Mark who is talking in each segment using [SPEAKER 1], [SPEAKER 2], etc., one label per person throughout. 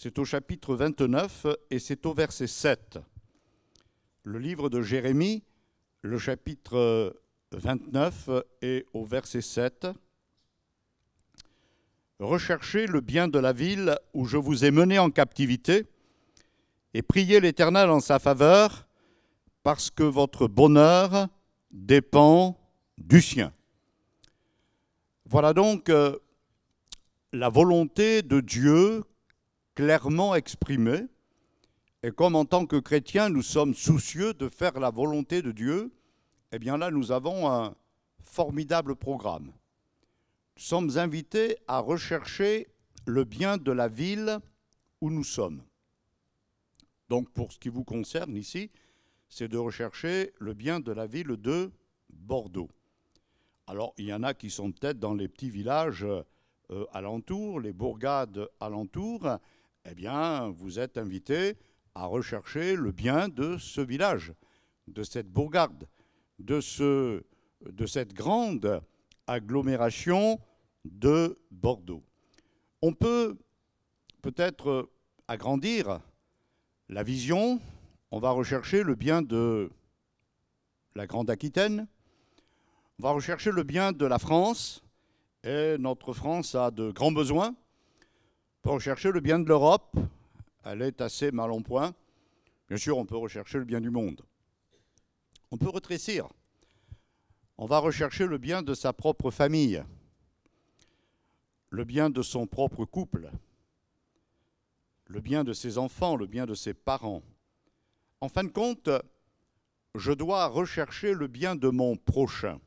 [SPEAKER 1] C'est au chapitre 29 et c'est au verset 7. Le livre de Jérémie, le chapitre 29 et au verset 7. Recherchez le bien de la ville où je vous ai mené en captivité et priez l'Éternel en sa faveur parce que votre bonheur dépend du sien. Voilà donc euh, la volonté de Dieu clairement exprimée. Et comme en tant que chrétiens, nous sommes soucieux de faire la volonté de Dieu, eh bien là, nous avons un formidable programme. Nous sommes invités à rechercher le bien de la ville où nous sommes. Donc pour ce qui vous concerne ici, c'est de rechercher le bien de la ville de Bordeaux. Alors il y en a qui sont peut-être dans les petits villages euh, alentours, les bourgades alentours. Eh bien, vous êtes invités à rechercher le bien de ce village, de cette bourgade de cette grande agglomération de Bordeaux. On peut peut-être agrandir la vision, on va rechercher le bien de la Grande Aquitaine, on va rechercher le bien de la France, et notre France a de grands besoins. Rechercher le bien de l'Europe, elle est assez mal en point. Bien sûr, on peut rechercher le bien du monde. On peut rétrécir. On va rechercher le bien de sa propre famille, le bien de son propre couple, le bien de ses enfants, le bien de ses parents. En fin de compte, je dois rechercher le bien de mon prochain.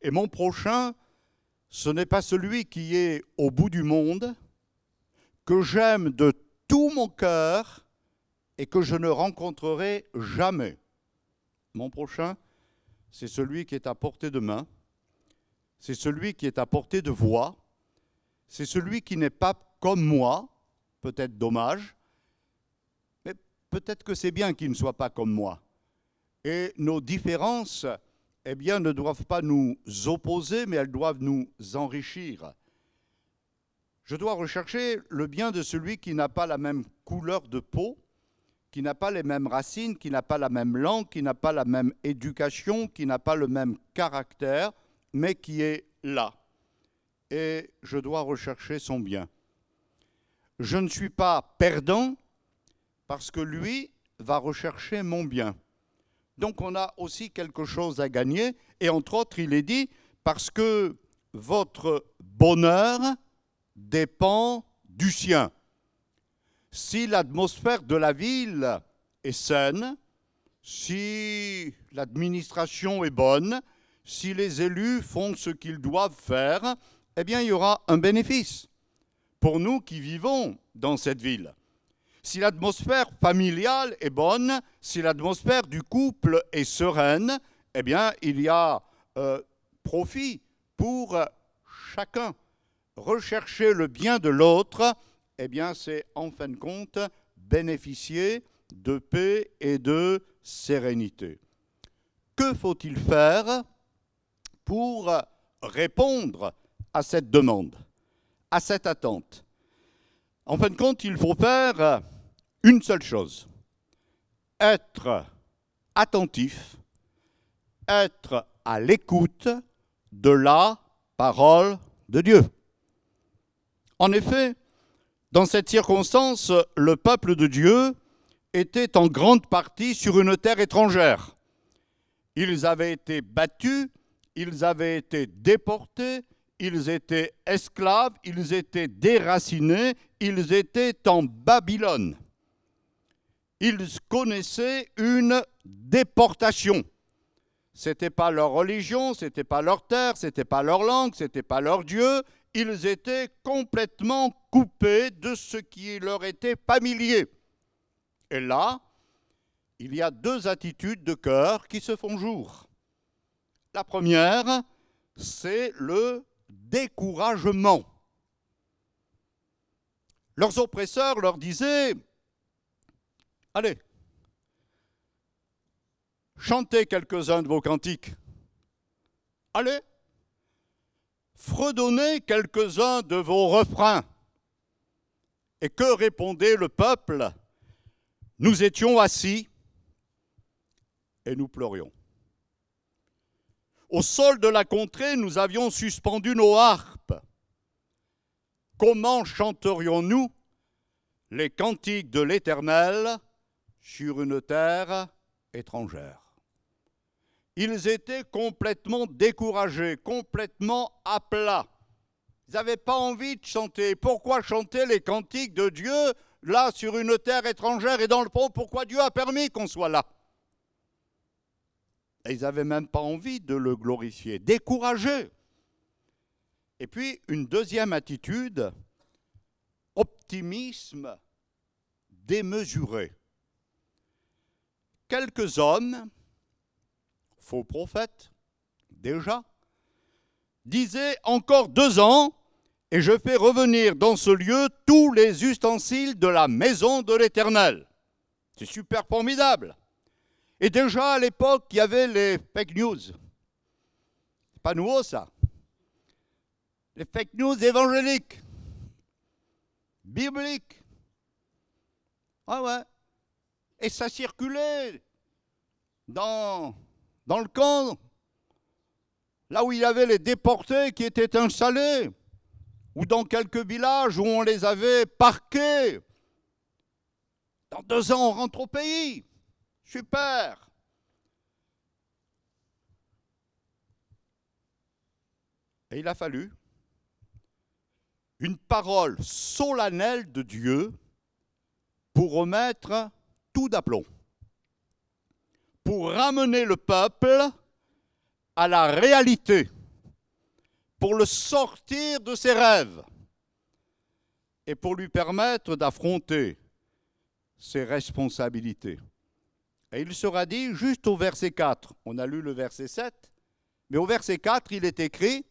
[SPEAKER 1] Et mon prochain, ce n'est pas celui qui est au bout du monde, que j'aime de tout mon cœur et que je ne rencontrerai jamais. Mon prochain, c'est celui qui est à portée de main, c'est celui qui est à portée de voix, c'est celui qui n'est pas comme moi, peut-être dommage, mais peut-être que c'est bien qu'il ne soit pas comme moi. Et nos différences, eh ne doivent pas nous opposer, mais elles doivent nous enrichir. Je dois rechercher le bien de celui qui n'a pas la même couleur de peau, qui n'a pas les mêmes racines, qui n'a pas la même langue, qui n'a pas la même éducation, qui n'a pas le même caractère, mais qui est là. Et je dois rechercher son bien. Je ne suis pas perdant parce que lui va rechercher mon bien. Donc on a aussi quelque chose à gagner. Et entre autres, il est dit, parce que votre bonheur dépend du sien si l'atmosphère de la ville est saine, si l'administration est bonne, si les élus font ce qu'ils doivent faire, eh bien, il y aura un bénéfice pour nous qui vivons dans cette ville. Si l'atmosphère familiale est bonne, si l'atmosphère du couple est sereine, eh bien, il y a euh, profit pour chacun. Rechercher le bien de l'autre, eh bien, c'est en fin de compte bénéficier de paix et de sérénité. Que faut-il faire pour répondre à cette demande, à cette attente? En fin de compte, il faut faire une seule chose, être attentif, être à l'écoute de la parole de Dieu. En effet, dans cette circonstance, le peuple de Dieu était en grande partie sur une terre étrangère. Ils avaient été battus, ils avaient été déportés, ils étaient esclaves, ils étaient déracinés, ils étaient en Babylone. Ils connaissaient une déportation. Ce n'était pas leur religion, ce n'était pas leur terre, ce n'était pas leur langue, ce n'était pas leur Dieu, ils étaient complètement coupés de ce qui leur était familier. Et là, il y a deux attitudes de cœur qui se font jour. La première, c'est le découragement. Leurs oppresseurs leur disaient, allez, chantez quelques-uns de vos cantiques. Allez, fredonnez quelques-uns de vos refrains. Et que répondait le peuple? Nous étions assis et nous pleurions. Au sol de la contrée, nous avions suspendu nos harpes. Comment chanterions-nous les cantiques de l'Éternel sur une terre étrangère? Ils étaient complètement découragés, complètement à plat. Ils n'avaient pas envie de chanter. Pourquoi chanter les cantiques de Dieu là sur une terre étrangère et dans le pont Pourquoi Dieu a permis qu'on soit là? Et ils n'avaient même pas envie de le glorifier, découragés. Et puis une deuxième attitude, optimisme démesuré. Quelques hommes, faux prophètes, déjà, disaient encore deux ans, et je fais revenir dans ce lieu tous les ustensiles de la maison de l'Éternel. C'est super formidable. Et déjà à l'époque, il y avait les fake news. C'est pas nouveau ça. Les fake news évangéliques, bibliques. Ah ouais. Et ça circulait dans, dans le camp, là où il y avait les déportés qui étaient installés, ou dans quelques villages où on les avait parqués. Dans deux ans, on rentre au pays. Super. Et il a fallu une parole solennelle de Dieu pour remettre tout d'aplomb, pour ramener le peuple à la réalité, pour le sortir de ses rêves et pour lui permettre d'affronter ses responsabilités. Et il sera dit juste au verset 4, on a lu le verset 7, mais au verset 4, il est écrit,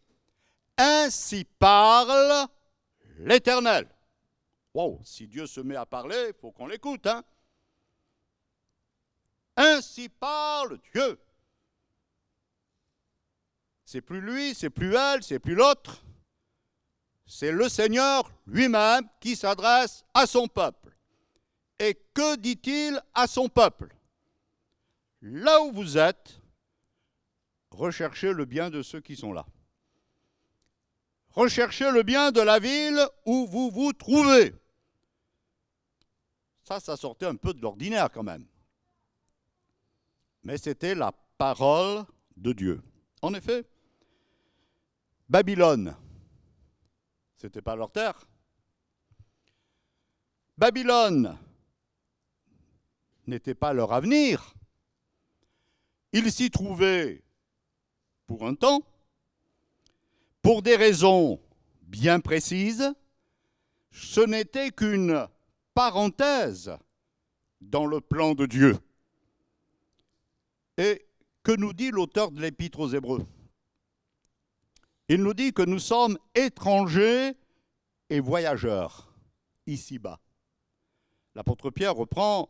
[SPEAKER 1] Ainsi parle l'Éternel. Wow, si Dieu se met à parler, il faut qu'on l'écoute. Hein? Ainsi parle Dieu. C'est plus lui, c'est plus elle, c'est plus l'autre. C'est le Seigneur lui-même qui s'adresse à son peuple. Et que dit-il à son peuple? Là où vous êtes, recherchez le bien de ceux qui sont là. Recherchez le bien de la ville où vous vous trouvez. Ça, ça sortait un peu de l'ordinaire quand même. Mais c'était la parole de Dieu. En effet, Babylone, ce n'était pas leur terre. Babylone n'était pas leur avenir. Il s'y trouvait pour un temps, pour des raisons bien précises, ce n'était qu'une parenthèse dans le plan de Dieu. Et que nous dit l'auteur de l'Épître aux Hébreux? Il nous dit que nous sommes étrangers et voyageurs ici-bas. L'apôtre Pierre reprend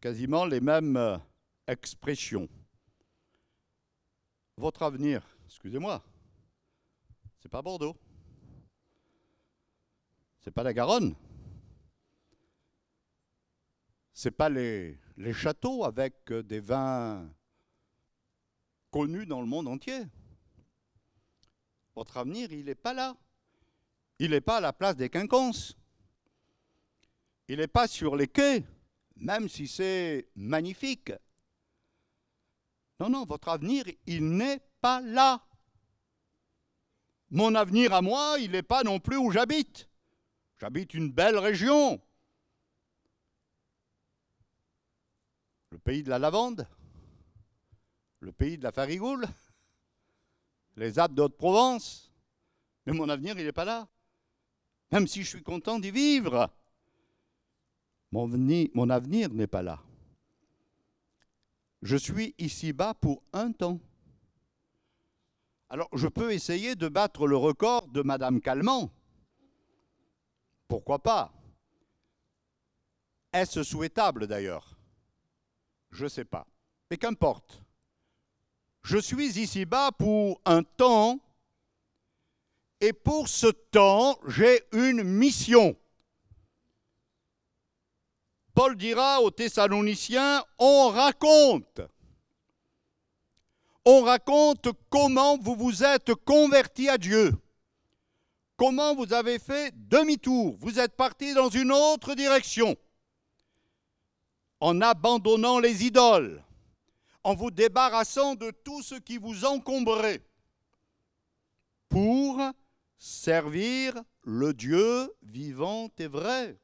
[SPEAKER 1] quasiment les mêmes expression. Votre avenir, excusez-moi, c'est pas Bordeaux. C'est pas la Garonne. C'est pas les, les châteaux avec des vins connus dans le monde entier. Votre avenir, il n'est pas là. Il n'est pas à la place des quinconces. Il n'est pas sur les quais, même si c'est magnifique. Non, non, votre avenir, il n'est pas là. Mon avenir à moi, il n'est pas non plus où j'habite. J'habite une belle région. Le pays de la lavande, le pays de la farigoule, les Alpes de Haute-Provence. Mais mon avenir, il n'est pas là. Même si je suis content d'y vivre, mon, mon avenir n'est pas là. Je suis ici-bas pour un temps. Alors, je peux essayer de battre le record de Madame Calment. Pourquoi pas? Est-ce souhaitable d'ailleurs? Je ne sais pas. Mais qu'importe. Je suis ici-bas pour un temps et pour ce temps, j'ai une mission. Paul dira aux Thessaloniciens, on raconte. On raconte comment vous vous êtes convertis à Dieu. Comment vous avez fait demi-tour. Vous êtes parti dans une autre direction. En abandonnant les idoles. En vous débarrassant de tout ce qui vous encombrait. Pour servir le Dieu vivant et vrai.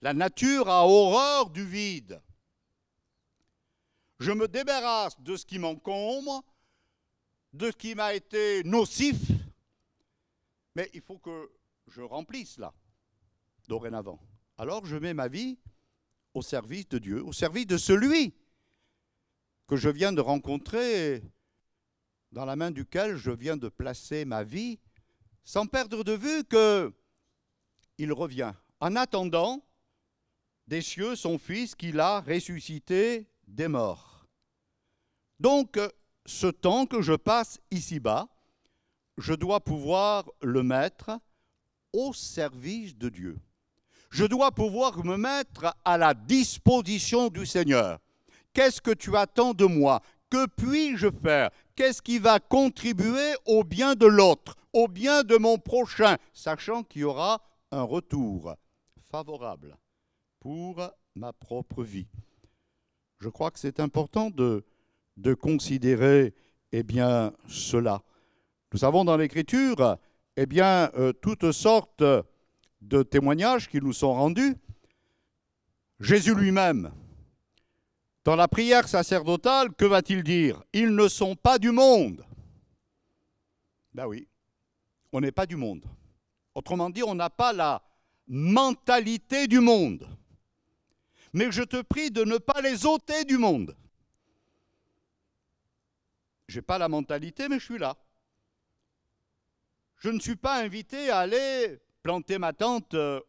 [SPEAKER 1] La nature a horreur du vide. Je me débarrasse de ce qui m'encombre, de ce qui m'a été nocif, mais il faut que je remplisse là, dorénavant. Alors je mets ma vie au service de Dieu, au service de celui que je viens de rencontrer, dans la main duquel je viens de placer ma vie, sans perdre de vue que il revient. En attendant, des cieux son Fils qu'il a ressuscité des morts. Donc, ce temps que je passe ici-bas, je dois pouvoir le mettre au service de Dieu. Je dois pouvoir me mettre à la disposition du Seigneur. Qu'est-ce que tu attends de moi? Que puis-je faire? Qu'est-ce qui va contribuer au bien de l'autre, au bien de mon prochain, sachant qu'il y aura un retour favorable pour ma propre vie? Je crois que c'est important de, de considérer eh bien, cela. Nous avons dans l'Écriture eh bien, euh, toutes sortes de témoignages qui nous sont rendus. Jésus lui-même, dans la prière sacerdotale, que va-t-il dire? Ils ne sont pas du monde. Ben oui, on n'est pas du monde. Autrement dit, on n'a pas la mentalité du monde mais je te prie de ne pas les ôter du monde. Je n'ai pas la mentalité, mais je suis là. Je ne suis pas invité à aller planter ma tente euh,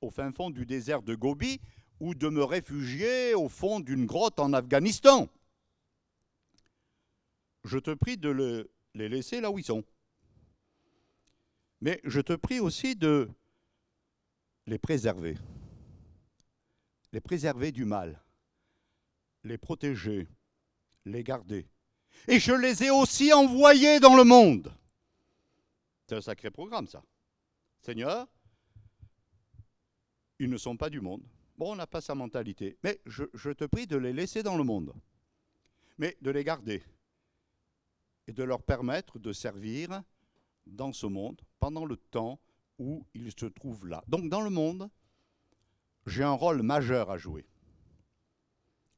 [SPEAKER 1] au fin fond du désert de Gobi ou de me réfugier au fond d'une grotte en Afghanistan. Je te prie de les laisser là où ils sont. Mais je te prie aussi de les préserver les préserver du mal, les protéger, les garder. Et je les ai aussi envoyés dans le monde. C'est un sacré programme, ça. Seigneur, ils ne sont pas du monde. Bon, on n'a pas sa mentalité. Mais je, je, te prie de les laisser dans le monde. Mais de les garder. Et de leur permettre de servir dans ce monde pendant le temps où ils se trouvent là. Donc dans le monde, j'ai un rôle majeur à jouer.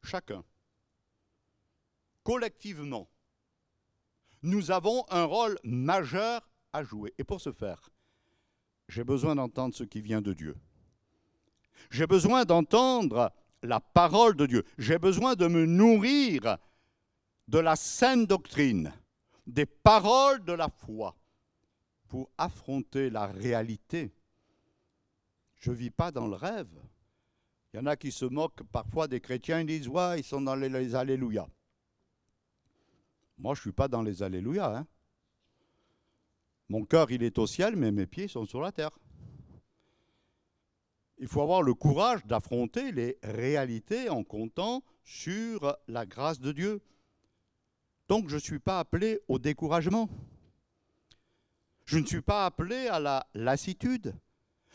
[SPEAKER 1] Chacun. Collectivement, nous avons un rôle majeur à jouer. Et pour ce faire, j'ai besoin d'entendre ce qui vient de Dieu. J'ai besoin d'entendre la parole de Dieu. J'ai besoin de me nourrir de la saine doctrine, des paroles de la foi, pour affronter la réalité. Je ne vis pas dans le rêve. Il y en a qui se moquent parfois des chrétiens, ils disent Ouais, ils sont dans les, Alléluia. Moi, je ne suis pas dans les Alléluia. Hein. Mon cœur, il est au ciel, mais mes pieds sont sur la terre. Il faut avoir le courage d'affronter les réalités en comptant sur la grâce de Dieu. Donc je ne suis pas appelé au découragement. Je ne suis pas appelé à la lassitude.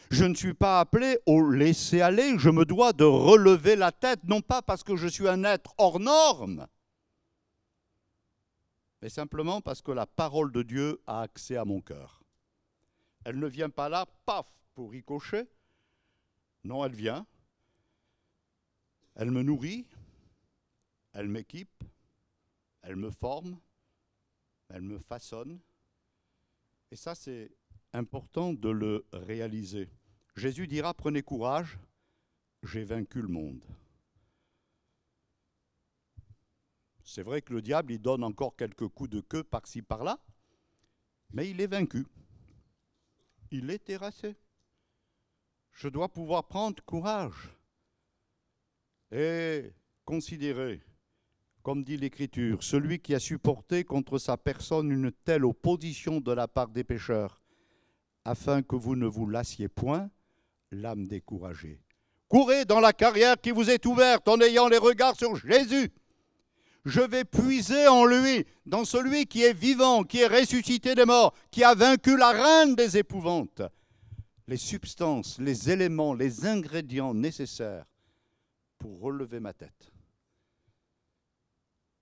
[SPEAKER 1] Je ne suis pas appelé au laisser aller, je me dois de relever la tête, non pas parce que je suis un être hors norme, mais simplement parce que la parole de Dieu a accès à mon cœur. Elle ne vient pas là, paf, pour ricocher. Non, elle vient. Elle me nourrit, elle m'équipe, elle me forme, elle me façonne. Et ça, c'est important de le réaliser. Jésus dira, prenez courage, j'ai vaincu le monde. C'est vrai que le diable, il donne encore quelques coups de queue par-ci, par-là, mais il est vaincu. Il est terrassé. Je dois pouvoir prendre courage et considérer, comme dit l'Écriture, celui qui a supporté contre sa personne une telle opposition de la part des pécheurs, afin que vous ne vous lassiez point, l'âme découragée. Courez dans la carrière qui vous est ouverte en ayant les regards sur Jésus. Je vais puiser en lui, dans celui qui est vivant, qui est ressuscité des morts, qui a vaincu la reine des épouvantes, les substances, les éléments, les ingrédients nécessaires pour relever ma tête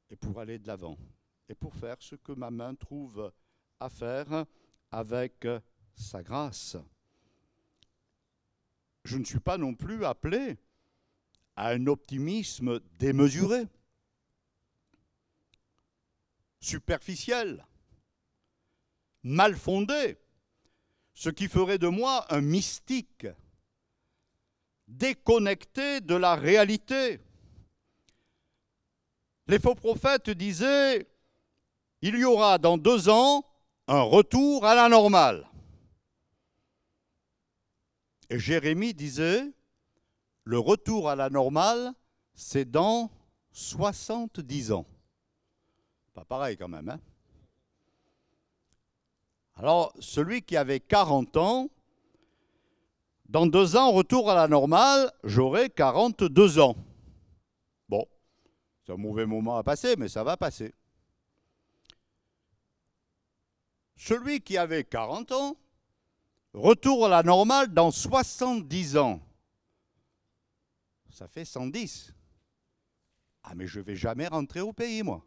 [SPEAKER 1] et pour aller de l'avant et pour faire ce que ma main trouve à faire avec sa grâce. Je ne suis pas non plus appelé à un optimisme démesuré, superficiel, mal fondé, ce qui ferait de moi un mystique, déconnecté de la réalité. Les faux prophètes disaient, il y aura dans deux ans un retour à la normale. Et Jérémie disait, le retour à la normale, c'est dans 70 ans. Pareil quand même. Hein Alors, celui qui avait 40 ans, dans deux ans, retour à la normale, j'aurai 42 ans. Bon, c'est un mauvais moment à passer, mais ça va passer. Celui qui avait 40 ans, retour à la normale dans 70 ans. Ça fait 110. Ah mais je ne vais jamais rentrer au pays, moi.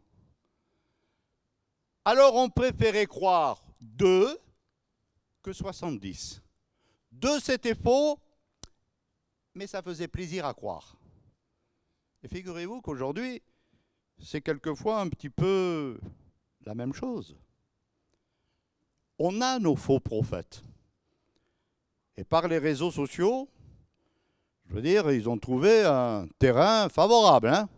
[SPEAKER 1] Alors on préférait croire 2 que 70. 2 c'était faux, mais ça faisait plaisir à croire. Et figurez-vous qu'aujourd'hui, c'est quelquefois un petit peu la même chose on a nos faux prophètes. Et par les réseaux sociaux, je veux dire, ils ont trouvé un terrain favorable. Hein.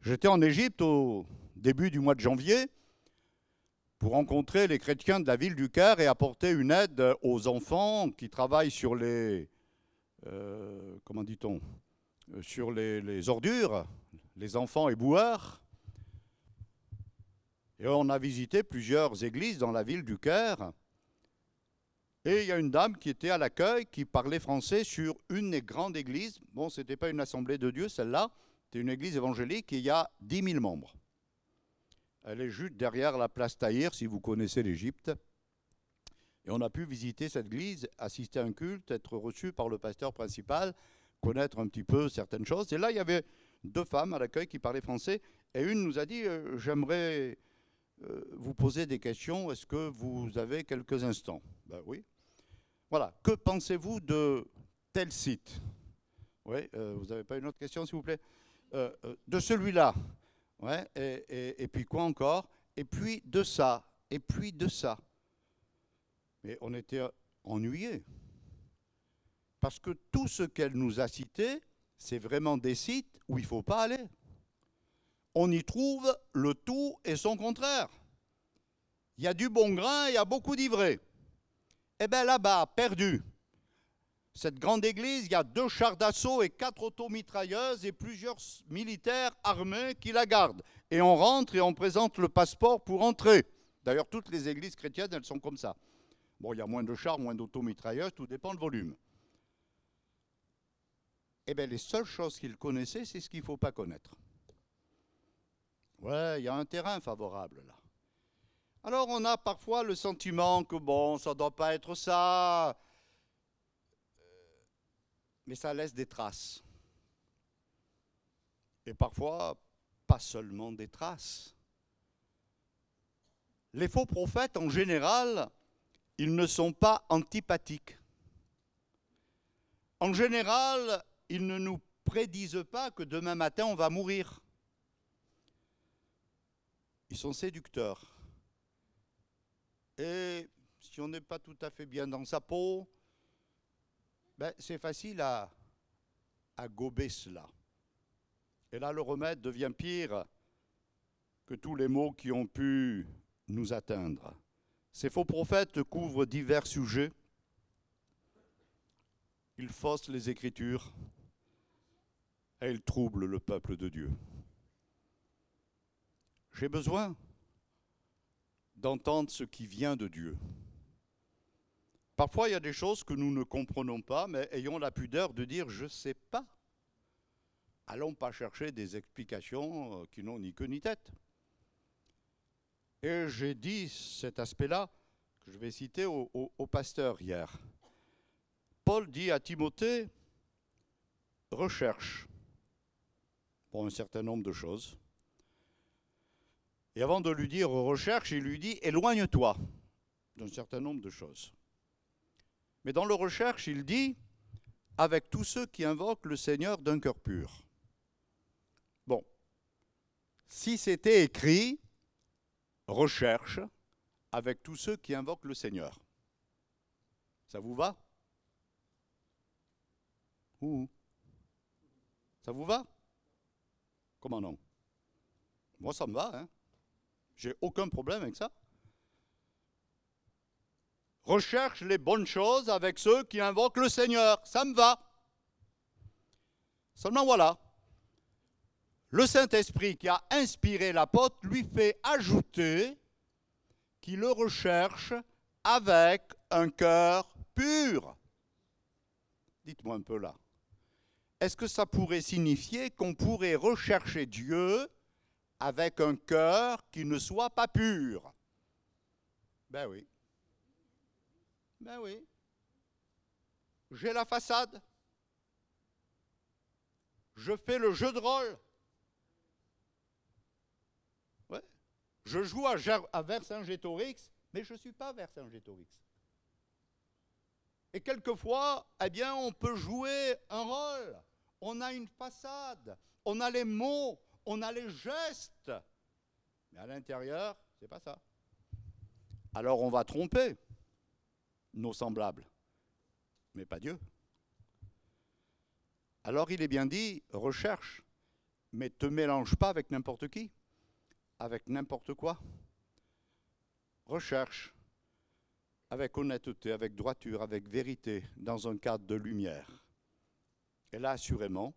[SPEAKER 1] J'étais en Égypte au début du mois de janvier pour rencontrer les chrétiens de la ville du Caire et apporter une aide aux enfants qui travaillent sur les, euh, comment dit-on, sur les, ordures, les enfants éboueurs. Et on a visité plusieurs églises dans la ville du Caire. Et il y a une dame qui était à l'accueil, qui parlait français sur une des grandes églises. Bon, ce n'était pas une assemblée de Dieu, celle-là. C'était une église évangélique et il y a 10 000 membres. Elle est juste derrière la place Tahir, si vous connaissez l'Égypte. Et on a pu visiter cette église, assister à un culte, être reçu par le pasteur principal, connaître un petit peu certaines choses. Et là, il y avait deux femmes à l'accueil qui parlaient français. Et une nous a dit, euh, j'aimerais euh, vous poser des questions. Est-ce que vous avez quelques instants? Ben oui. Voilà. Que pensez-vous de tel site? Oui. Euh, vous n'avez pas une autre question, s'il vous plaît? De celui-là. Et, puis quoi encore? Et puis de ça. Et puis de ça. Mais on était ennuyés. Parce que tout ce qu'elle nous a cité, c'est vraiment des sites où il ne faut pas aller on y trouve le tout et son contraire. Il y a du bon grain, il y a beaucoup d'ivrés. Eh bien là-bas, perdu, cette grande église, il y a deux chars d'assaut et quatre automitrailleuses et plusieurs militaires armés qui la gardent. Et on rentre et on présente le passeport pour entrer. D'ailleurs, toutes les églises chrétiennes, elles sont comme ça. Bon, il y a moins de chars, moins d'automitrailleuses, tout dépend du volume. Eh bien, les seules choses qu'ils connaissaient, c'est ce qu'il ne faut pas connaître. Ouais, il y a un terrain favorable là. Alors on a parfois le sentiment que bon, ça ne doit pas être ça, mais ça laisse des traces. Et parfois, pas seulement des traces. Les faux prophètes, en général, ils ne sont pas antipathiques. En général, ils ne nous prédisent pas que demain matin on va mourir. Ils sont séducteurs. Et si on n'est pas tout à fait bien dans sa peau, ben, c'est facile à, à gober cela. Et là, le remède devient pire que tous les maux qui ont pu nous atteindre. Ces faux prophètes couvrent divers sujets. Ils faussent les Écritures et ils troublent le peuple de Dieu. J'ai besoin d'entendre ce qui vient de Dieu. Parfois, il y a des choses que nous ne comprenons pas, mais ayons la pudeur de dire je ne sais pas. Allons pas chercher des explications euh, qui n'ont ni queue ni tête. Et j'ai dit cet aspect-là, que je vais citer au, au pasteur hier. Paul dit à Timothée, recherche pour un certain nombre de choses. Et avant de lui dire recherche, il lui dit éloigne-toi d'un certain nombre de choses. Mais dans le recherche, il dit avec tous ceux qui invoquent le Seigneur d'un cœur pur. Bon, si c'était écrit recherche avec tous ceux qui invoquent le Seigneur, ça vous va? Ouh. Ça vous va? Comment non? Moi, ça me va. Hein J'ai aucun problème avec ça. Recherche les bonnes choses avec ceux qui invoquent le Seigneur. Ça me va. Seulement voilà. Le Saint-Esprit qui a inspiré l'apôtre lui fait ajouter qu'il le recherche avec un cœur pur. Dites-moi un peu là est-ce que ça pourrait signifier qu'on pourrait rechercher Dieu avec un cœur qui ne soit pas pur? Ben oui. Ben oui. J'ai la façade. Je fais le jeu de rôle. Je joue à, à Vercingétorix, mais je ne suis pas Vercingétorix. Et quelquefois, eh bien, on peut jouer un rôle on a une façade, on a les mots, on a les gestes. Mais à l'intérieur, c'est pas ça. Alors on va tromper nos semblables, mais pas Dieu. Alors il est bien dit, recherche, mais te mélange pas avec n'importe qui, avec n'importe quoi. Recherche avec honnêteté, avec droiture, avec vérité, dans un cadre de lumière. Et là, assurément,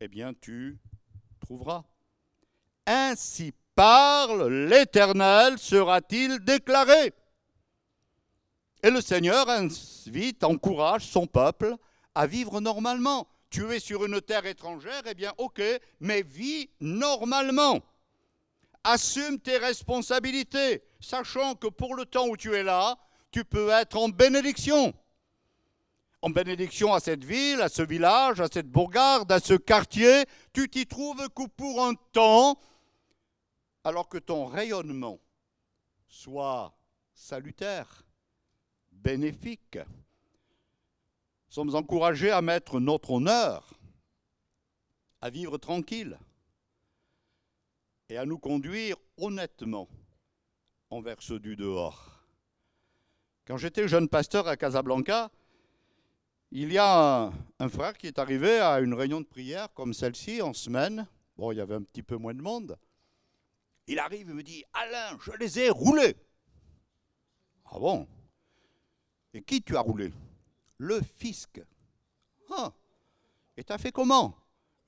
[SPEAKER 1] eh bien, tu trouveras. Ainsi parle l'Éternel, sera-t-il déclaré. Et le Seigneur invite, encourage son peuple à vivre normalement. Tu es sur une terre étrangère, eh bien, ok, mais vis normalement. Assume tes responsabilités, sachant que pour le temps où tu es là, tu peux être en bénédiction en bénédiction à cette ville, à ce village, à cette bourgade, à ce quartier, tu t'y trouves que pour un temps, alors que ton rayonnement soit salutaire, bénéfique. Nous sommes encouragés à mettre notre honneur, à vivre tranquille et à nous conduire honnêtement envers ceux du dehors. Quand j'étais jeune pasteur à Casablanca, il y a un, frère qui est arrivé à une réunion de prière comme celle-ci en semaine. Bon, il y avait un petit peu moins de monde. Il arrive et me dit Alain, je les ai roulés. Ah bon? Et qui tu as roulé? Le fisc. Ah Et tu as fait comment?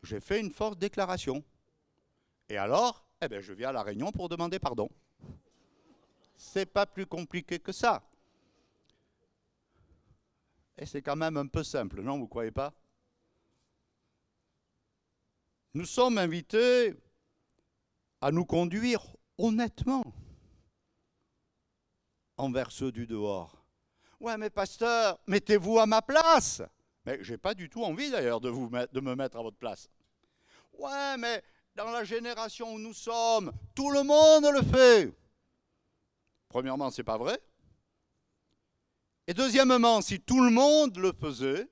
[SPEAKER 1] J'ai fait une forte déclaration. Et alors? Eh bien, je viens à la réunion pour demander pardon. C'est pas plus compliqué que ça. Et c'est quand même un peu simple, non, vous ne croyez pas? Nous sommes invités à nous conduire honnêtement envers ceux du dehors. Ouais, mais pasteur, mettez-vous à ma place. Mais j'ai pas du tout envie d'ailleurs de, me mettre à votre place. Ouais, mais dans la génération où nous sommes, tout le monde le fait. Premièrement, c'est pas vrai. Et deuxièmement, si tout le monde le faisait,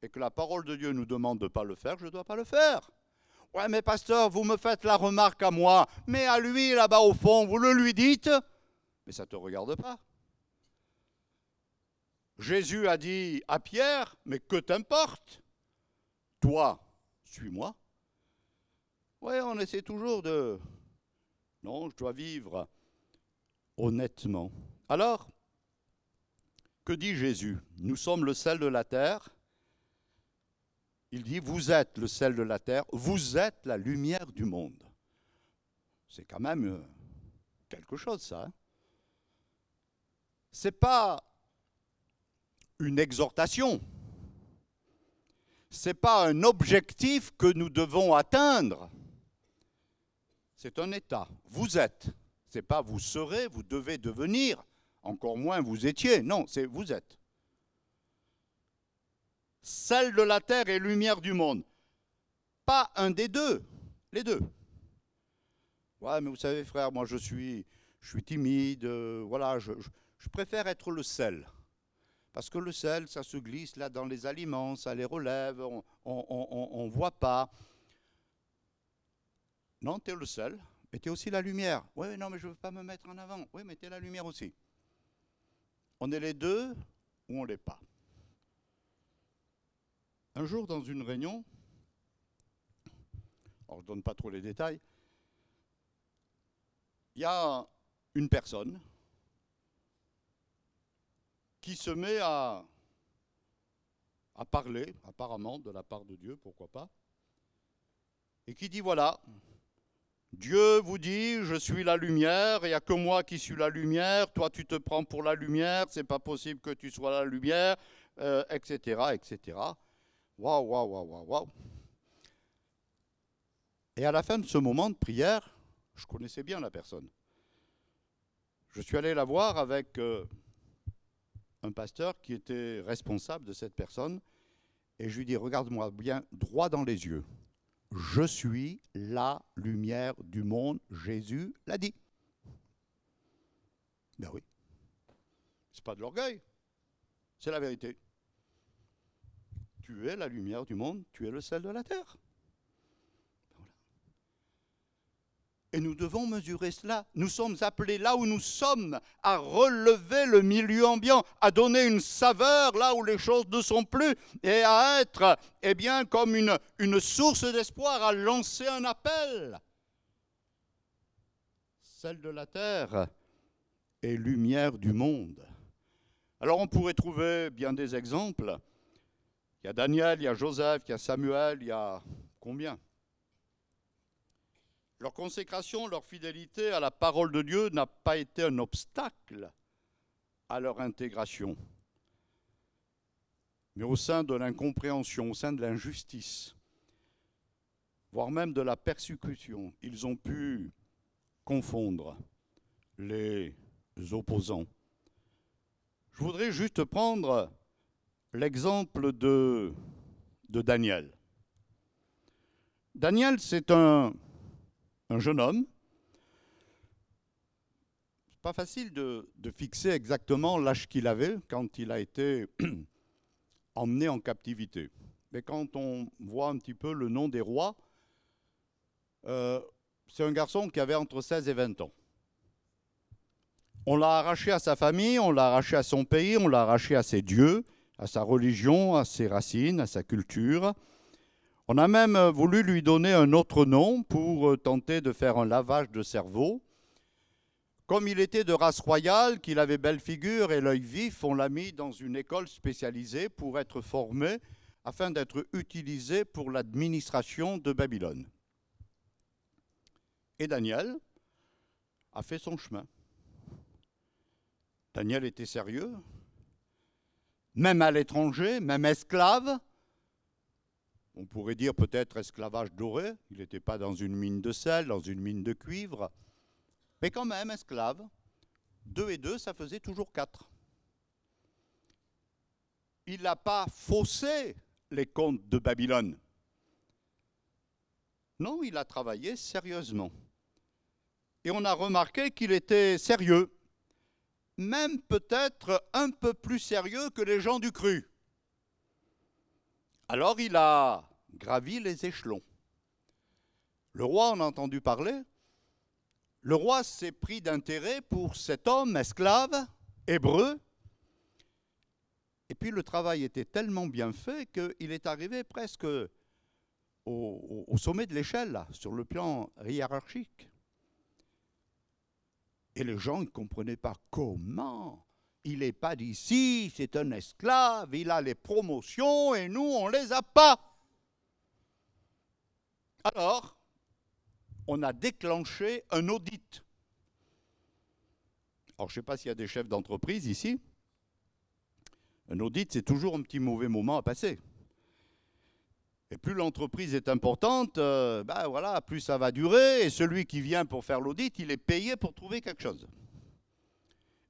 [SPEAKER 1] et que la parole de Dieu nous demande de ne pas le faire, je ne dois pas le faire. Ouais, mais pasteur, vous me faites la remarque à moi, mais à lui, là-bas au fond, vous le lui dites, mais ça ne te regarde pas. Jésus a dit à Pierre, mais que t'importe? Toi, suis-moi. Oui, on essaie toujours de... Non, je dois vivre honnêtement. Alors, que dit Jésus? Nous sommes le sel de la terre. Il dit, vous êtes le sel de la terre, vous êtes la lumière du monde. C'est quand même euh, quelque chose, ça. Hein. C'est pas une exhortation. Ce n'est pas un objectif que nous devons atteindre. C'est un état. Vous êtes. Ce n'est pas vous serez, vous devez devenir, encore moins vous étiez. Non, c'est vous êtes. Celle de la terre et lumière du monde. Pas un des deux, les deux. Ouais, mais vous savez, frère, moi je suis, je suis timide, euh, voilà, je, je préfère être le sel. Parce que le sel, ça se glisse là dans les aliments, ça les relève, on ne voit pas. Non, tu es le sel, mais tu es aussi la lumière. Oui, non, mais je ne veux pas me mettre en avant. Oui, mais tu es la lumière aussi. On est les deux ou on ne l'est pas. Un jour, dans une réunion, alors je ne donne pas trop les détails, il y a une personne qui se met à, à parler, apparemment, de la part de Dieu, pourquoi pas, et qui dit, voilà, Dieu vous dit, je suis la lumière, il n'y a que moi qui suis la lumière, toi tu te prends pour la lumière, c'est pas possible que tu sois la lumière, etc., euh, etc. Waouh, waouh, waouh, waouh, waouh. Et à la fin de ce moment de prière, je connaissais bien la personne. Je suis allé la voir avec euh, un pasteur qui était responsable de cette personne, et je lui dis, regarde-moi bien droit dans les yeux. Je suis la lumière du monde, Jésus l'a dit. Ben oui. C'est pas de l'orgueil, c'est la vérité. Tu es la lumière du monde, tu es le sel de la terre. Et nous devons mesurer cela. Nous sommes appelés là où nous sommes à relever le milieu ambiant, à donner une saveur là où les choses ne sont plus et à être, eh bien, comme une, une source d'espoir, à lancer un appel. Celle de la terre et lumière du monde. Alors on pourrait trouver bien des exemples. Il y a Daniel, il y a Joseph, il y a Samuel, il y a combien? Leur consécration, leur fidélité à la parole de Dieu n'a pas été un obstacle à leur intégration. Mais au sein de l'incompréhension, au sein de l'injustice, voire même de la persécution, ils ont pu confondre les opposants. Je voudrais juste prendre l'exemple de, Daniel. Daniel, c'est un, un jeune homme. Pas facile de, fixer exactement l'âge qu'il avait quand il a été emmené en captivité. Mais quand on voit un petit peu le nom des rois, euh, c'est un garçon qui avait entre 16 et 20 ans. On l'a arraché à sa famille, on l'a arraché à son pays, on l'a arraché à ses dieux, à sa religion, à ses racines, à sa culture. On a même euh, voulu lui donner un autre nom pour euh, tenter de faire un lavage de cerveau. Comme il était de race royale, qu'il avait belle figure et l'œil vif, on l'a mis dans une école spécialisée pour être formé afin d'être utilisé pour l'administration de Babylone. Et Daniel a fait son chemin. Daniel était sérieux, même à l'étranger, même esclave, on pourrait dire peut-être esclavage doré, il n'était pas dans une mine de sel, dans une mine de cuivre, mais quand même esclave. Deux et deux, ça faisait toujours quatre. Il n'a pas faussé les comptes de Babylone. Non, il a travaillé sérieusement. Et on a remarqué qu'il était sérieux, même peut-être un peu plus sérieux que les gens du cru. Alors il a gravi les échelons. Le roi en a entendu parler. Le roi s'est pris d'intérêt pour cet homme esclave, hébreu. Et puis le travail était tellement bien fait qu'il est arrivé presque au, sommet de l'échelle, sur le plan hiérarchique. Et les gens ne comprenaient pas comment il n'est pas d'ici, c'est un esclave, il a les promotions et nous, on ne les a pas. Alors, on a déclenché un audit. Alors, je ne sais pas s'il y a des chefs d'entreprise ici. Un audit, c'est toujours un petit mauvais moment à passer. Et plus l'entreprise est importante, euh, ben voilà, plus ça va durer. Et celui qui vient pour faire l'audit, il est payé pour trouver quelque chose.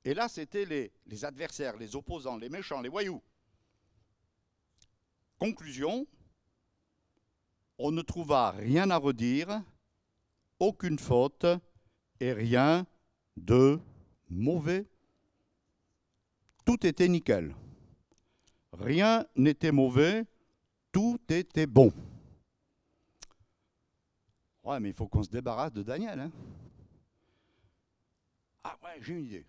[SPEAKER 1] Et là, c'était les, adversaires, les opposants, les méchants, les voyous. Conclusion, on ne trouva rien à redire, aucune faute et rien de mauvais. Tout était nickel. Rien n'était mauvais, tout était bon. Ouais, mais il faut qu'on se débarrasse de Daniel. Hein. ah ouais, j'ai une idée.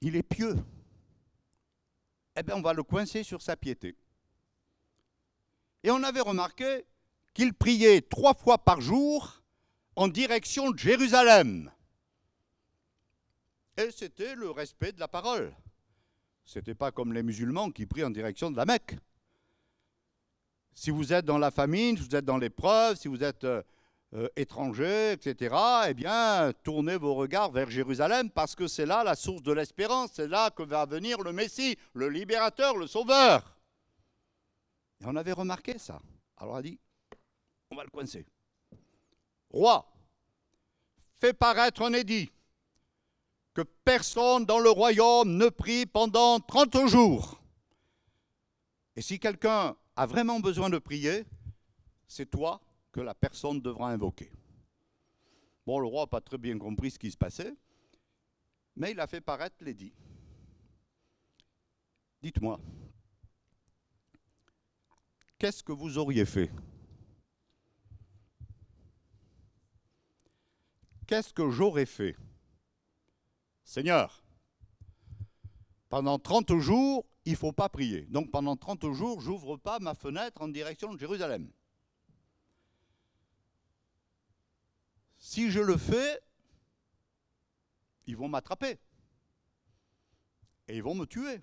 [SPEAKER 1] Il est pieux. Eh bien, on va le coincer sur sa piété. Et on avait remarqué qu'il priait trois fois par jour en direction de Jérusalem. Et c'était le respect de la parole. Ce n'était pas comme les musulmans qui prient en direction de la Mecque. Si vous êtes dans la famine, si vous êtes dans l'épreuve, si vous êtes euh, euh, étranger, etc., eh bien, tournez vos regards vers Jérusalem parce que c'est là la source de l'espérance, c'est là que va venir le Messie, le libérateur, le sauveur. Et on avait remarqué ça. Alors on a dit, on va le coincer. Roi, fais paraître un édit que personne dans le royaume ne prie pendant 30 jours. Et si quelqu'un a vraiment besoin de prier, c'est toi que la personne devra invoquer. Bon, le roi n'a pas très bien compris ce qui se passait, mais il a fait paraître l'édit. Dites-moi, qu'est-ce que vous auriez fait? Qu'est-ce que j'aurais fait? Seigneur, pendant 30 jours, il ne faut pas prier. Donc pendant 30 jours, j'ouvre pas ma fenêtre en direction de Jérusalem. Si je le fais, ils vont m'attraper. Et ils vont me tuer.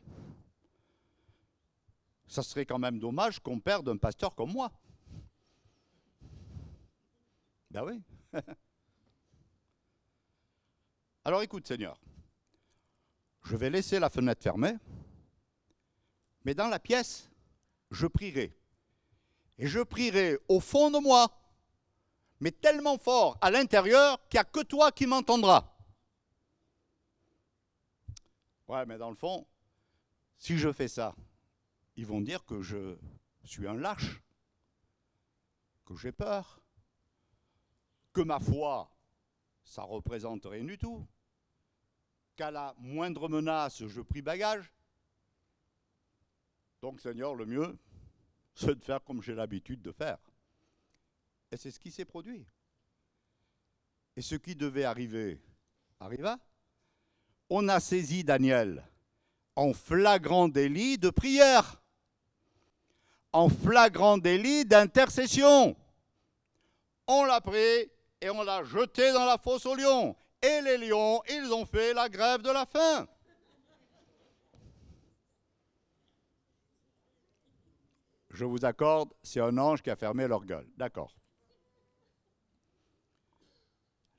[SPEAKER 1] Ça serait quand même dommage qu'on perde un pasteur comme moi. Ben oui. Alors écoute Seigneur, je vais laisser la fenêtre fermée, mais dans la pièce, je prierai. Et je prierai au fond de moi, mais tellement fort à l'intérieur qu'il n'y a que toi qui m'entendras. Ouais, mais dans le fond, si je fais ça, ils vont dire que je suis un lâche, que j'ai peur, que ma foi, ça représente rien du tout, qu'à la moindre menace, je prie bagage. Donc, Seigneur, le mieux, c'est de faire comme j'ai l'habitude de faire. Et c'est ce qui s'est produit. Et ce qui devait arriver arriva. On a saisi Daniel en flagrant délit de prière, en flagrant délit d'intercession. On l'a pris et on l'a jeté dans la fosse aux lions. Et les lions, ils ont fait la grève de la faim. Je vous accorde, c'est un ange qui a fermé leur gueule. D'accord.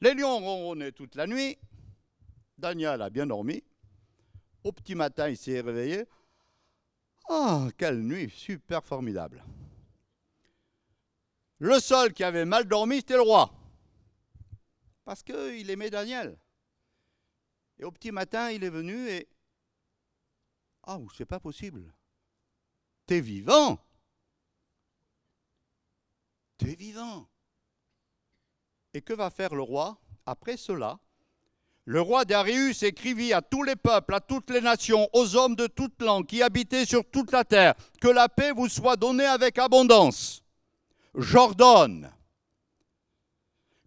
[SPEAKER 1] Les lions ronronnaient toute la nuit. Daniel a bien dormi. Au petit matin, il s'est réveillé. Ah, quelle nuit super formidable. Le seul qui avait mal dormi, c'était le roi. Parce qu'il aimait Daniel. Et au petit matin, il est venu et... Ah, c'est pas possible. T'es vivant T'es vivant. Et que va faire le roi après cela? Le roi Darius écrivit à tous les peuples, à toutes les nations, aux hommes de toute langue qui habitaient sur toute la terre, que la paix vous soit donnée avec abondance. J'ordonne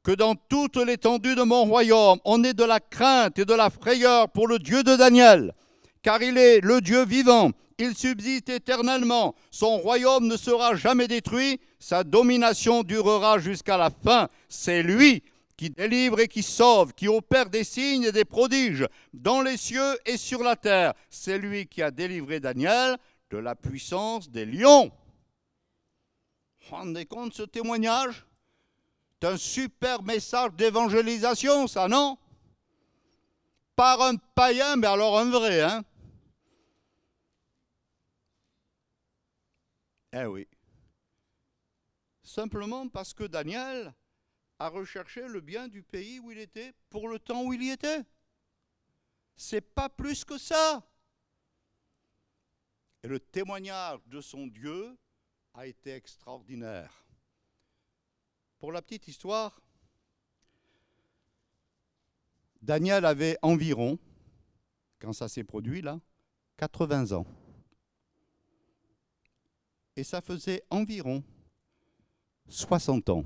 [SPEAKER 1] que dans toute l'étendue de mon royaume, on ait de la crainte et de la frayeur pour le Dieu de Daniel, car il est le Dieu vivant, il subsiste éternellement, son royaume ne sera jamais détruit, sa domination durera jusqu'à la fin. C'est lui qui délivre et qui sauve, qui opère des signes et des prodiges dans les cieux et sur la terre. C'est lui qui a délivré Daniel de la puissance des lions. Vous vous rendez compte ce témoignage? C'est un super message d'évangélisation, ça, non? Par un païen, mais alors un vrai, hein? Eh oui. Simplement parce que Daniel a recherché le bien du pays où il était pour le temps où il y était. C'est pas plus que ça. Et le témoignage de son Dieu a été extraordinaire. Pour la petite histoire, Daniel avait environ, quand ça s'est produit là, 80 ans. Et ça faisait environ 60 ans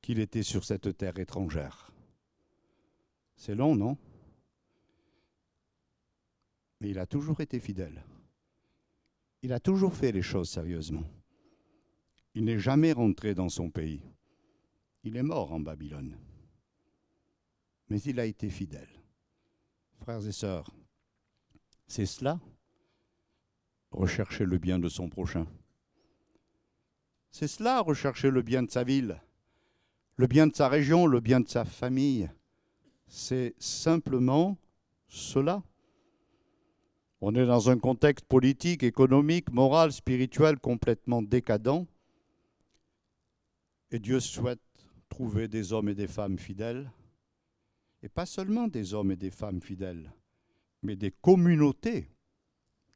[SPEAKER 1] qu'il était sur cette terre étrangère. C'est long, non? Mais il a toujours été fidèle. Il a toujours fait les choses sérieusement. Il n'est jamais rentré dans son pays. Il est mort en Babylone. Mais il a été fidèle. Frères et sœurs, c'est cela, rechercher le bien de son prochain. C'est cela, rechercher le bien de sa ville, le bien de sa région, le bien de sa famille. C'est simplement cela. On est dans un contexte politique, économique, moral, spirituel complètement décadent. Et Dieu souhaite trouver des hommes et des femmes fidèles. Et pas seulement des hommes et des femmes fidèles, mais des communautés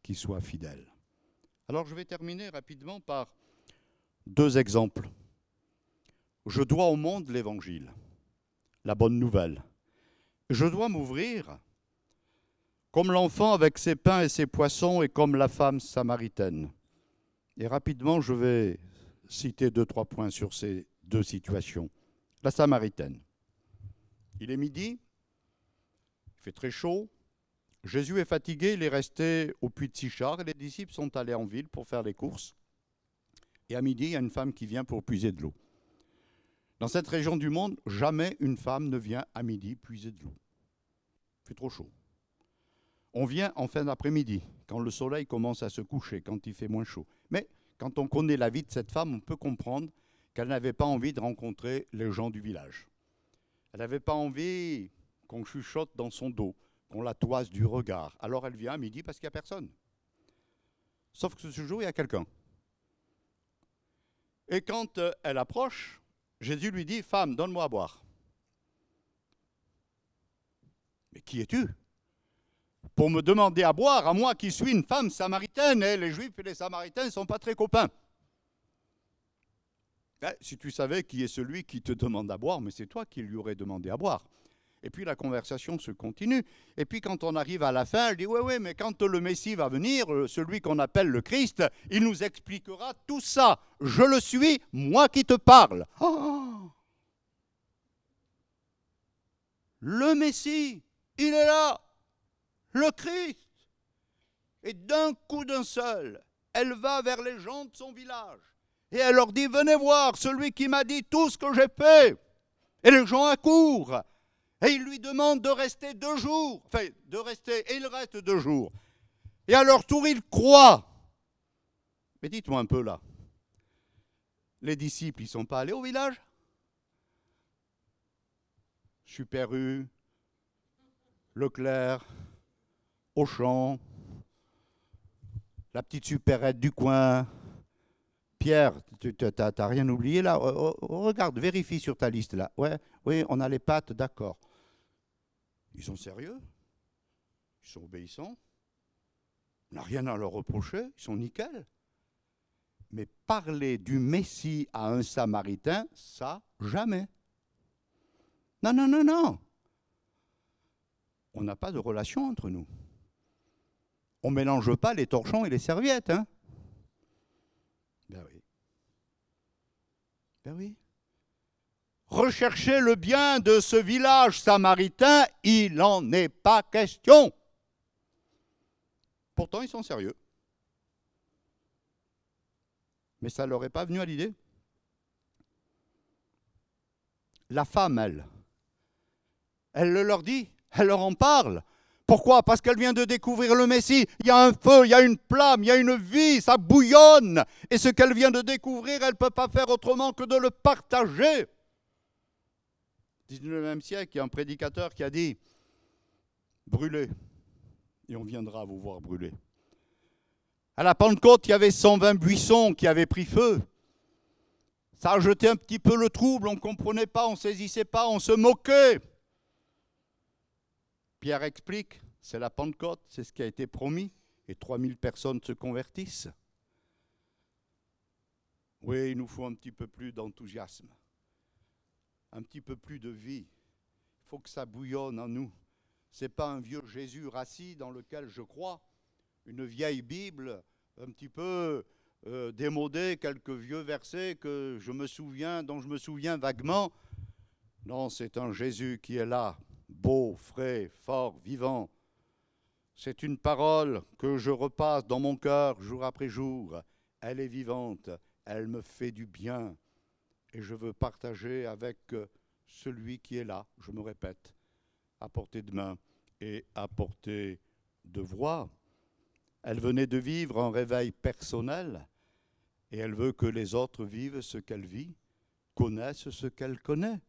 [SPEAKER 1] qui soient fidèles. Alors je vais terminer rapidement par deux exemples. Je dois au monde l'évangile, la bonne nouvelle. Je dois m'ouvrir comme l'enfant avec ses pains et ses poissons et comme la femme samaritaine. Et rapidement, je vais citer deux, trois points sur ces deux situations. La samaritaine. Il est midi, il fait très chaud, Jésus est fatigué, il est resté au puits de Sichar et les disciples sont allés en ville pour faire les courses. Et à midi, il y a une femme qui vient pour puiser de l'eau. Dans cette région du monde, jamais une femme ne vient à midi puiser de l'eau. Il fait trop chaud. On vient en fin d'après-midi, quand le soleil commence à se coucher, quand il fait moins chaud. Mais quand on connaît la vie de cette femme, on peut comprendre qu'elle n'avait pas envie de rencontrer les gens du village. Elle n'avait pas envie qu'on chuchote dans son dos, qu'on la toise du regard. Alors elle vient à midi parce qu'il n'y a personne. Sauf que ce jour, il y a quelqu'un. Et quand euh, elle approche, Jésus lui dit, Femme, donne-moi à boire. Mais qui es-tu Pour me demander à boire, à moi qui suis une femme samaritaine, et les juifs et les samaritains ne sont pas très copains. Ben, si tu savais qui est celui qui te demande à boire, mais c'est toi qui lui aurais demandé à boire. Et puis la conversation se continue. Et puis quand on arrive à la fin, elle dit Oui, oui, mais quand le Messie va venir, euh, celui qu'on appelle le Christ, il nous expliquera tout ça. Je le suis, moi qui te parle. Oh le Messie, il est là, le Christ. Et d'un coup d'un seul, elle va vers les gens de son village. Et elle leur dit Venez voir celui qui m'a dit tout ce que j'ai fait. Et les gens accourent. Et il lui demande de rester deux jours. Enfin, de rester, et il reste deux jours. Et à leur tour, il croit. Mais dites-moi un peu là. Les disciples, ils ne sont pas allés au village? Super Leclerc, Auchan, la petite supérette du coin. Pierre, tu n'as rien oublié là? Regarde, vérifie sur ta liste là. Ouais, oui, on a les pattes, d'accord. Ils sont sérieux, ils sont obéissants, on n'a rien à leur reprocher, ils sont nickel. Mais parler du Messie à un Samaritain, ça, jamais. Non, non, non, non. On n'a pas de relation entre nous. On ne mélange pas les torchons et les serviettes. Hein ben oui. Ben oui rechercher le bien de ce village samaritain, il n'en est pas question. Pourtant, ils sont sérieux. Mais ça ne leur est pas venu à l'idée. La femme, elle, elle le leur dit, elle leur en parle. Pourquoi? Parce qu'elle vient de découvrir le Messie. Il y a un feu, il y a une flamme, il y a une vie, ça bouillonne. Et ce qu'elle vient de découvrir, elle ne peut pas faire autrement que de le partager. 19e siècle, il y a un prédicateur qui a dit Brûlez, et on viendra vous voir brûler. À la Pentecôte, il y avait 120 buissons qui avaient pris feu. Ça a jeté un petit peu le trouble, on ne comprenait pas, on ne saisissait pas, on se moquait. Pierre explique, c'est la Pentecôte, c'est ce qui a été promis, et 3000 personnes se convertissent. Oui, il nous faut un petit peu plus d'enthousiasme, un petit peu plus de vie. Il faut que ça bouillonne en nous. Ce n'est pas un vieux Jésus rassis dans lequel je crois, une vieille Bible un petit peu euh, démodée, quelques vieux versets que je me souviens, dont je me souviens vaguement. Non, c'est un Jésus qui est là, beau, frais, fort, vivant. C'est une parole que je repasse dans mon cœur jour après jour. Elle est vivante, elle me fait du bien. Et je veux partager avec euh, celui qui est là, je me répète, à portée de main et à portée de voix. Elle venait de vivre un réveil personnel et elle veut que les autres vivent ce qu'elle vit, connaissent ce qu'elle connaît.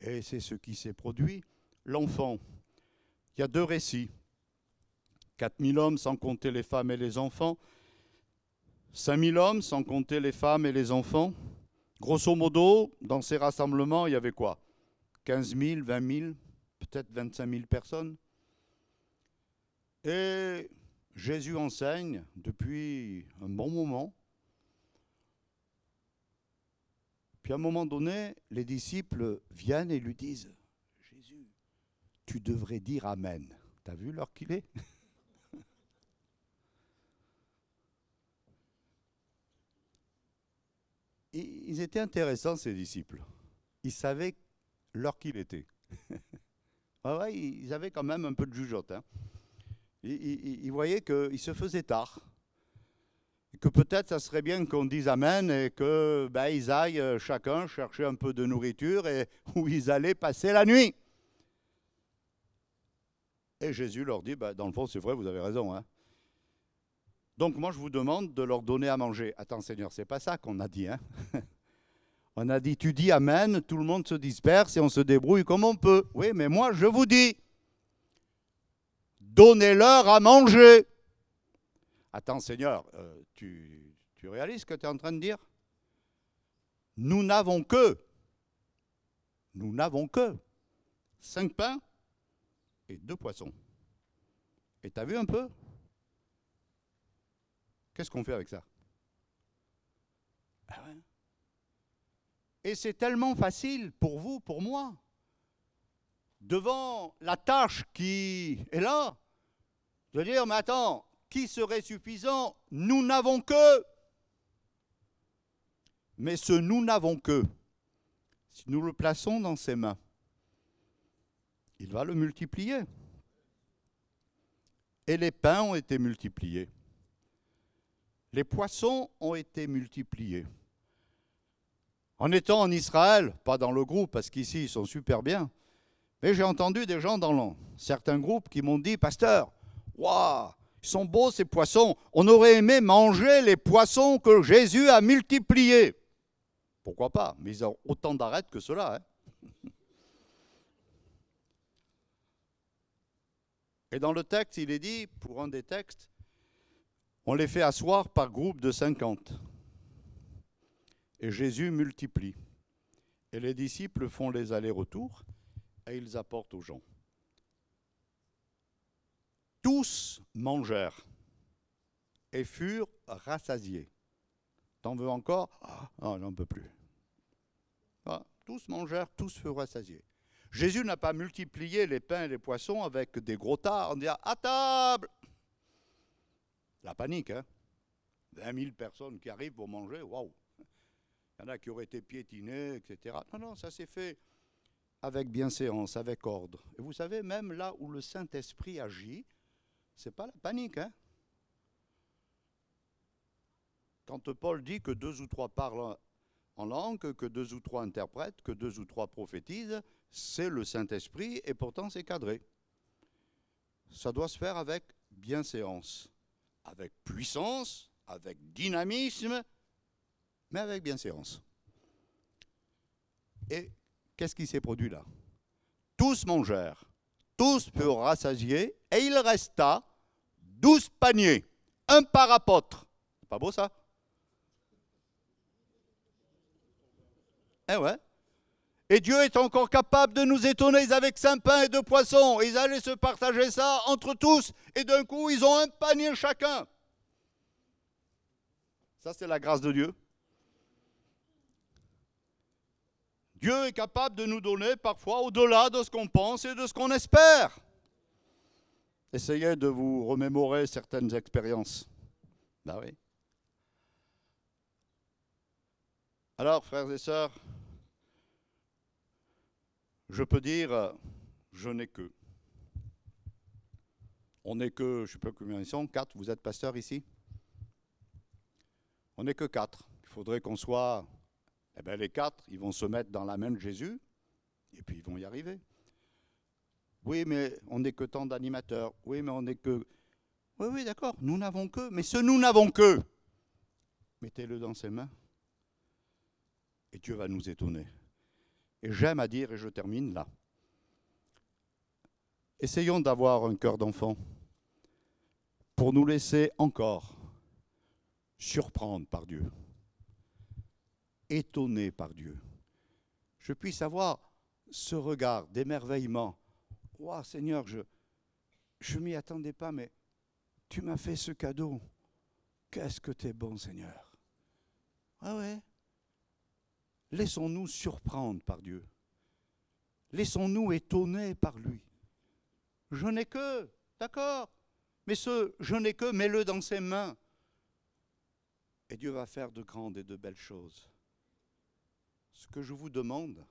[SPEAKER 1] Et c'est ce qui s'est produit. L'enfant, il y a deux récits. 4000 hommes sans compter les femmes et les enfants. 5000 hommes sans compter les femmes et les enfants. Grosso modo, dans ces rassemblements, il y avait quoi? 15 000, 20 000, peut-être 25 000 personnes. Et Jésus enseigne depuis un bon moment. Puis à un moment donné, les disciples viennent et lui disent, Jésus, tu devrais dire Amen. T'as vu l'heure qu'il est? Ils étaient intéressants, ces disciples. Ils savaient l'heure qu'il était. ils avaient quand même un peu de jugeote. Hein. Ils, voyaient qu'il se faisait tard. Que peut-être ça serait bien qu'on dise Amen et que ben, ils aillent euh, chacun chercher un peu de nourriture et où ils allaient passer la nuit. Et Jésus leur dit, ben, dans le fond, c'est vrai, vous avez raison. Hein. Donc moi, je vous demande de leur donner à manger. Attends, Seigneur, c'est pas ça qu'on a dit. Hein on a dit, tu dis Amen, tout le monde se disperse et on se débrouille comme on peut. Oui, mais moi, je vous dis, donnez-leur à manger. Attends, Seigneur, euh, tu, tu réalises ce que tu es en train de dire? Nous n'avons que, nous n'avons que cinq pains et deux poissons. Et tu as vu un peu? Qu'est-ce qu'on fait avec ça ah Et c'est tellement facile pour vous, pour moi, devant la tâche qui est là, de dire, mais attends, qui serait suffisant? Nous n'avons que. Mais ce nous n'avons que, si nous le plaçons dans ses mains, il va le multiplier. Et les pains ont été multipliés. Les poissons ont été multipliés. En étant en Israël, pas dans le groupe, parce qu'ici ils sont super bien, mais j'ai entendu des gens dans certains groupes qui m'ont dit, pasteur, waouh, ils sont beaux ces poissons, on aurait aimé manger les poissons que Jésus a multipliés. Pourquoi pas Mais ils ont autant d'arêtes que cela. Hein. Et dans le texte, il est dit, pour un des textes, on les fait asseoir par groupe de 50. Et Jésus multiplie. Et les disciples font les allers-retours et ils apportent aux gens. Tous mangèrent et furent rassasiés. T'en veux encore? Ah, oh, j'en peux plus. Ah, tous mangèrent, tous furent rassasiés. Jésus n'a pas multiplié les pains et les poissons avec des gros tas en disant à table. La panique, hein 20 000 personnes qui arrivent pour manger, waouh Il y en a qui auraient été piétinés, etc. Non, non, ça s'est fait avec bienséance, avec ordre. Et vous savez, même là où le Saint-Esprit agit, c'est pas la panique. Hein Quand Paul dit que deux ou trois parlent en langue, que deux ou trois interprètent, que deux ou trois prophétisent, c'est le Saint-Esprit et pourtant c'est cadré. Ça doit se faire avec bienséance, avec puissance, avec dynamisme, mais avec bienséance. Et qu'est-ce qui s'est produit là? Tous mangèrent, tous furent rassasiés, et il resta douze paniers. un par apôtre. Pas beau ça? Eh ouais. Et Dieu est encore capable de nous étonner. avec cinq pains et deux poissons. Ils allaient se partager ça entre tous. Et d'un coup, ils ont un panier chacun. Ça, c'est la grâce de Dieu. Dieu est capable de nous donner parfois au-delà de ce qu'on pense et de ce qu'on espère. Essayez de vous remémorer certaines expériences. Ben oui. Alors, frères et sœurs, je peux dire, je n'ai que. On n'est que, je ne sais pas combien ils sont, quatre, vous êtes pasteur ici? On n'est que quatre. Il faudrait qu'on soit eh bien, les quatre, ils vont se mettre dans la main de Jésus, et puis ils vont y arriver. Oui, mais on n'est que tant d'animateurs. Oui, mais on n'est que... Oui, oui, d'accord, nous n'avons que. Mais ce nous n'avons que, mettez-le dans ses mains, et Dieu va nous étonner. Et j'aime à dire, et je termine là, essayons d'avoir un cœur d'enfant pour nous laisser encore surprendre par Dieu étonné par Dieu. Je puisse avoir ce regard d'émerveillement. Wow, Seigneur, je ne m'y attendais pas, mais tu m'as fait ce cadeau. Qu'est-ce que tu es bon, Seigneur. Ah ouais. Laissons-nous surprendre par Dieu. Laissons-nous étonner par lui. Je n'ai que, d'accord, mais ce je n'ai que, mets-le dans ses mains. Et Dieu va faire de grandes et de belles choses. Ce que je vous demande,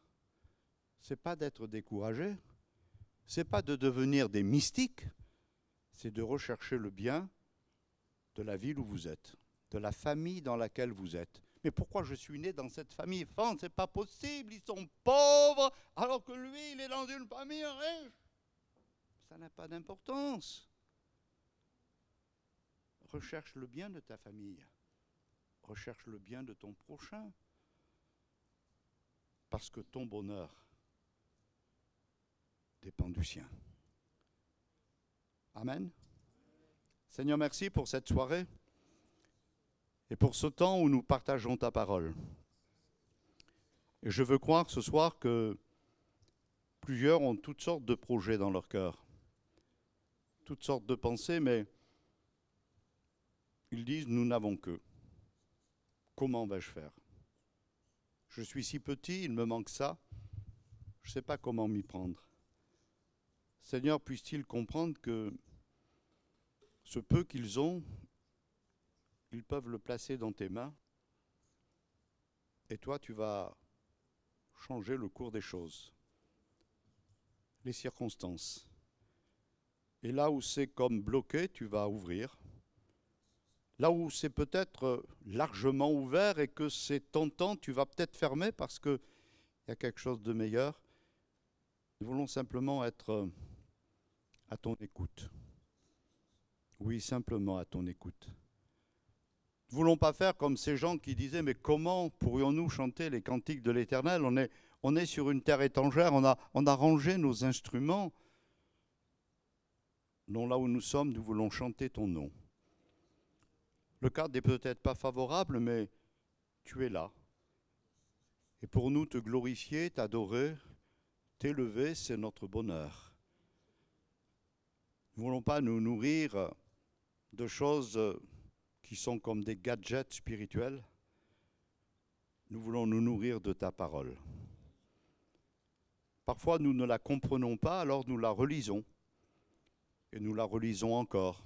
[SPEAKER 1] c'est pas d'être découragé, c'est pas de devenir des mystiques, c'est de rechercher le bien de la ville où vous êtes, de la famille dans laquelle vous êtes. Mais pourquoi je suis né dans cette famille Ce C'est pas possible, ils sont pauvres, alors que lui, il est dans une famille riche. Ça n'a pas d'importance. Recherche le bien de ta famille. Recherche le bien de ton prochain parce que ton bonheur dépend du sien. Amen. Seigneur, merci pour cette soirée et pour ce temps où nous partageons ta parole. Et je veux croire ce soir que plusieurs ont toutes sortes de projets dans leur cœur, toutes sortes de pensées, mais ils disent, nous n'avons que. Comment vais-je faire? Je suis si petit, il me manque ça. Je ne sais pas comment m'y prendre. Seigneur, puisse-t-il comprendre que ce peu qu'ils ont, ils peuvent le placer dans tes mains. Et toi, tu vas changer le cours des choses, les circonstances. Et là où c'est comme bloqué, tu vas ouvrir. Là où c'est peut-être largement ouvert et que c'est tentant, tu vas peut-être fermer parce qu'il y a quelque chose de meilleur. Nous voulons simplement être à ton écoute. Oui, simplement à ton écoute. Nous ne voulons pas faire comme ces gens qui disaient, mais comment pourrions-nous chanter les cantiques de l'Éternel? On est, on est sur une terre étrangère, on a, on a rangé nos instruments. Non, là où nous sommes, nous voulons chanter ton nom. Le cadre n'est peut-être pas favorable, mais tu es là. Et pour nous, te glorifier, t'adorer, t'élever, c'est notre bonheur. Nous ne voulons pas nous nourrir de choses qui sont comme des gadgets spirituels. Nous voulons nous nourrir de ta parole. Parfois, nous ne la comprenons pas, alors nous la relisons. Et nous la relisons encore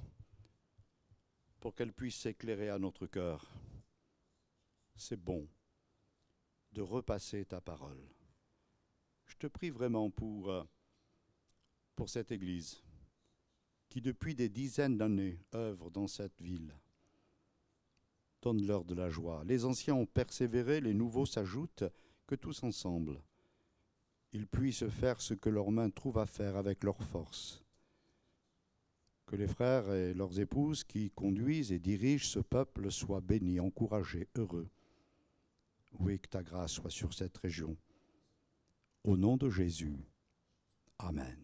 [SPEAKER 1] pour qu'elle puisse s'éclairer à notre cœur. C'est bon de repasser ta parole. Je te prie vraiment pour, euh, pour cette Église qui depuis des dizaines d'années œuvre dans cette ville. Donne-leur de la joie. Les anciens ont persévéré, les nouveaux s'ajoutent, que tous ensemble, ils puissent faire ce que leurs mains trouvent à faire avec leur force que les frères et leurs épouses qui conduisent et dirigent ce peuple soient bénis, encouragés, heureux. Oui, que ta grâce soit sur cette région. Au nom de Jésus. Amen.